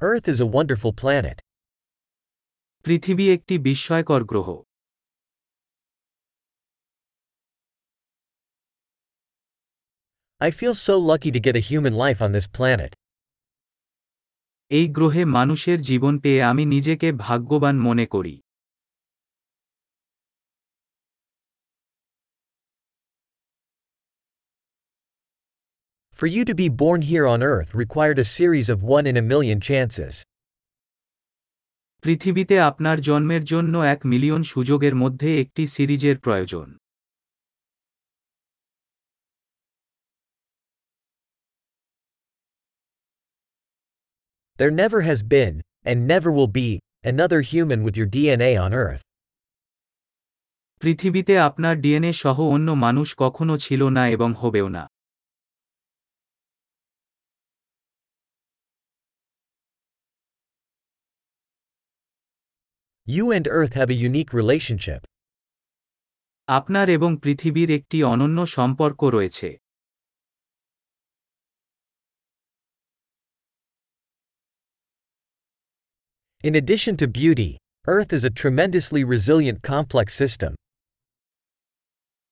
Earth is a wonderful planet. পৃথিবী একটি বিস্ময়কর গ্রহ I feel so lucky to get a human life on this planet. এই গ্রহে মানুষের জীবন পেয়ে আমি নিজেকে ভাগ্যবান মনে করি For you to be born here on Earth required a series of one in a million chances. পৃথিবীতে আপনার জন্মের জন্য এক মিলিয়ন সুযোগের মধ্যে একটি সিরিজের প্রয়োজন There never has been, and never will be, another human with your DNA on Earth. পৃথিবীতে আপনার ডিএনএ সহ অন্য মানুষ কখনো ছিল না এবং হবেও না You and Earth have a unique relationship. আপনার এবং পৃথিবীর একটি অনন্য সম্পর্ক রয়েছে In addition to beauty, Earth is a tremendously resilient complex system.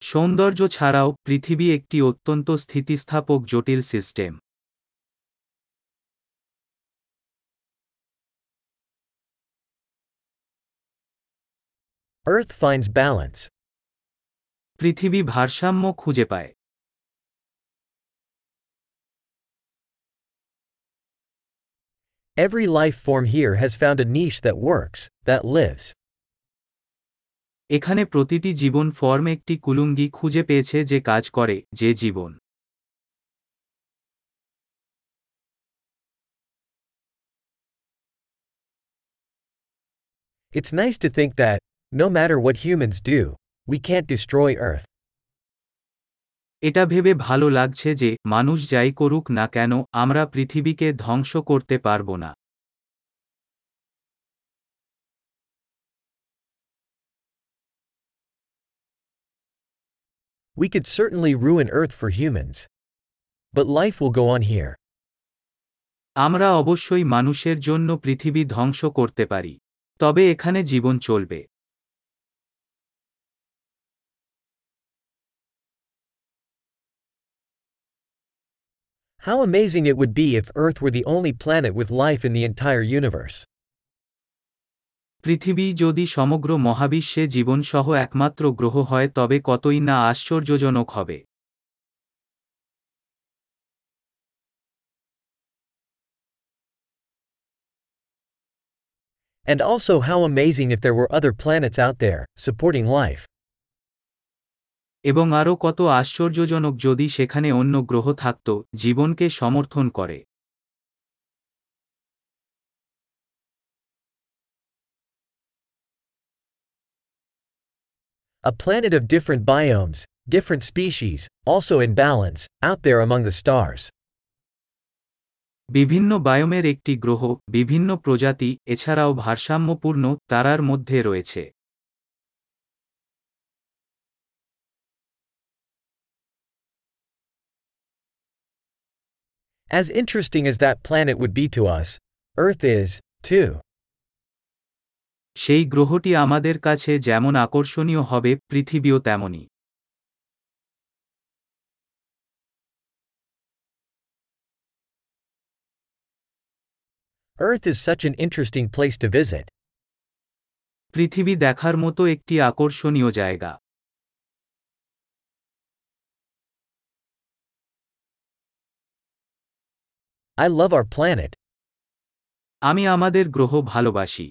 সৌন্দর্য ছাড়াও পৃথিবী একটি অত্যন্ত স্থিতিস্থাপক জটিল সিস্টেম Earth finds balance. পৃথিবী ভারসাম্য খুঁজে পায় Every life form here has found a niche that works, that lives. এখানে প্রতিটি জীবন ফর্ম একটি কুলুঙ্গি খুঁজে পেয়েছে যে কাজ করে যে জীবন It's nice to think that, no matter what humans do, we can't destroy Earth. এটা ভেবে ভালো লাগছে যে মানুষ যাই করুক না কেন আমরা পৃথিবীকে ধ্বংস করতে পারব না We could certainly ruin Earth for humans. But life will go on here. আমরা অবশ্যই মানুষের জন্য পৃথিবী ধ্বংস করতে পারি তবে এখানে জীবন চলবে How amazing it would be if Earth were the only planet with life in the entire universe. পৃথিবী যদি সমগ্র মহাবিশ্বে জীবনসহ একমাত্র গ্রহ হয় তবে কতই না আশ্চর্যজনক হবে And also how amazing if there were other planets out there, supporting life. এবং আরও কত আশ্চর্যজনক যদি সেখানে অন্য গ্রহ থাকত জীবনকে সমর্থন করে A planet of different biomes, different species, also in balance, out there among the stars. বিভিন্ন বায়োমের একটি গ্রহ বিভিন্ন প্রজাতি এছাড়াও ভারসাম্যপূর্ণ তারার মধ্যে রয়েছে As interesting as that planet would be to us, Earth is, too. সেই গ্রহটি আমাদের কাছে যেমন আকর্ষণীয় হবে পৃথিবীও তেমনই Earth is such an interesting place to visit. পৃথিবী দেখার মতো একটি আকর্ষণীয় জায়গা আই love our প্ল্যানেট আমি আমাদের গ্রহ ভালোবাসি।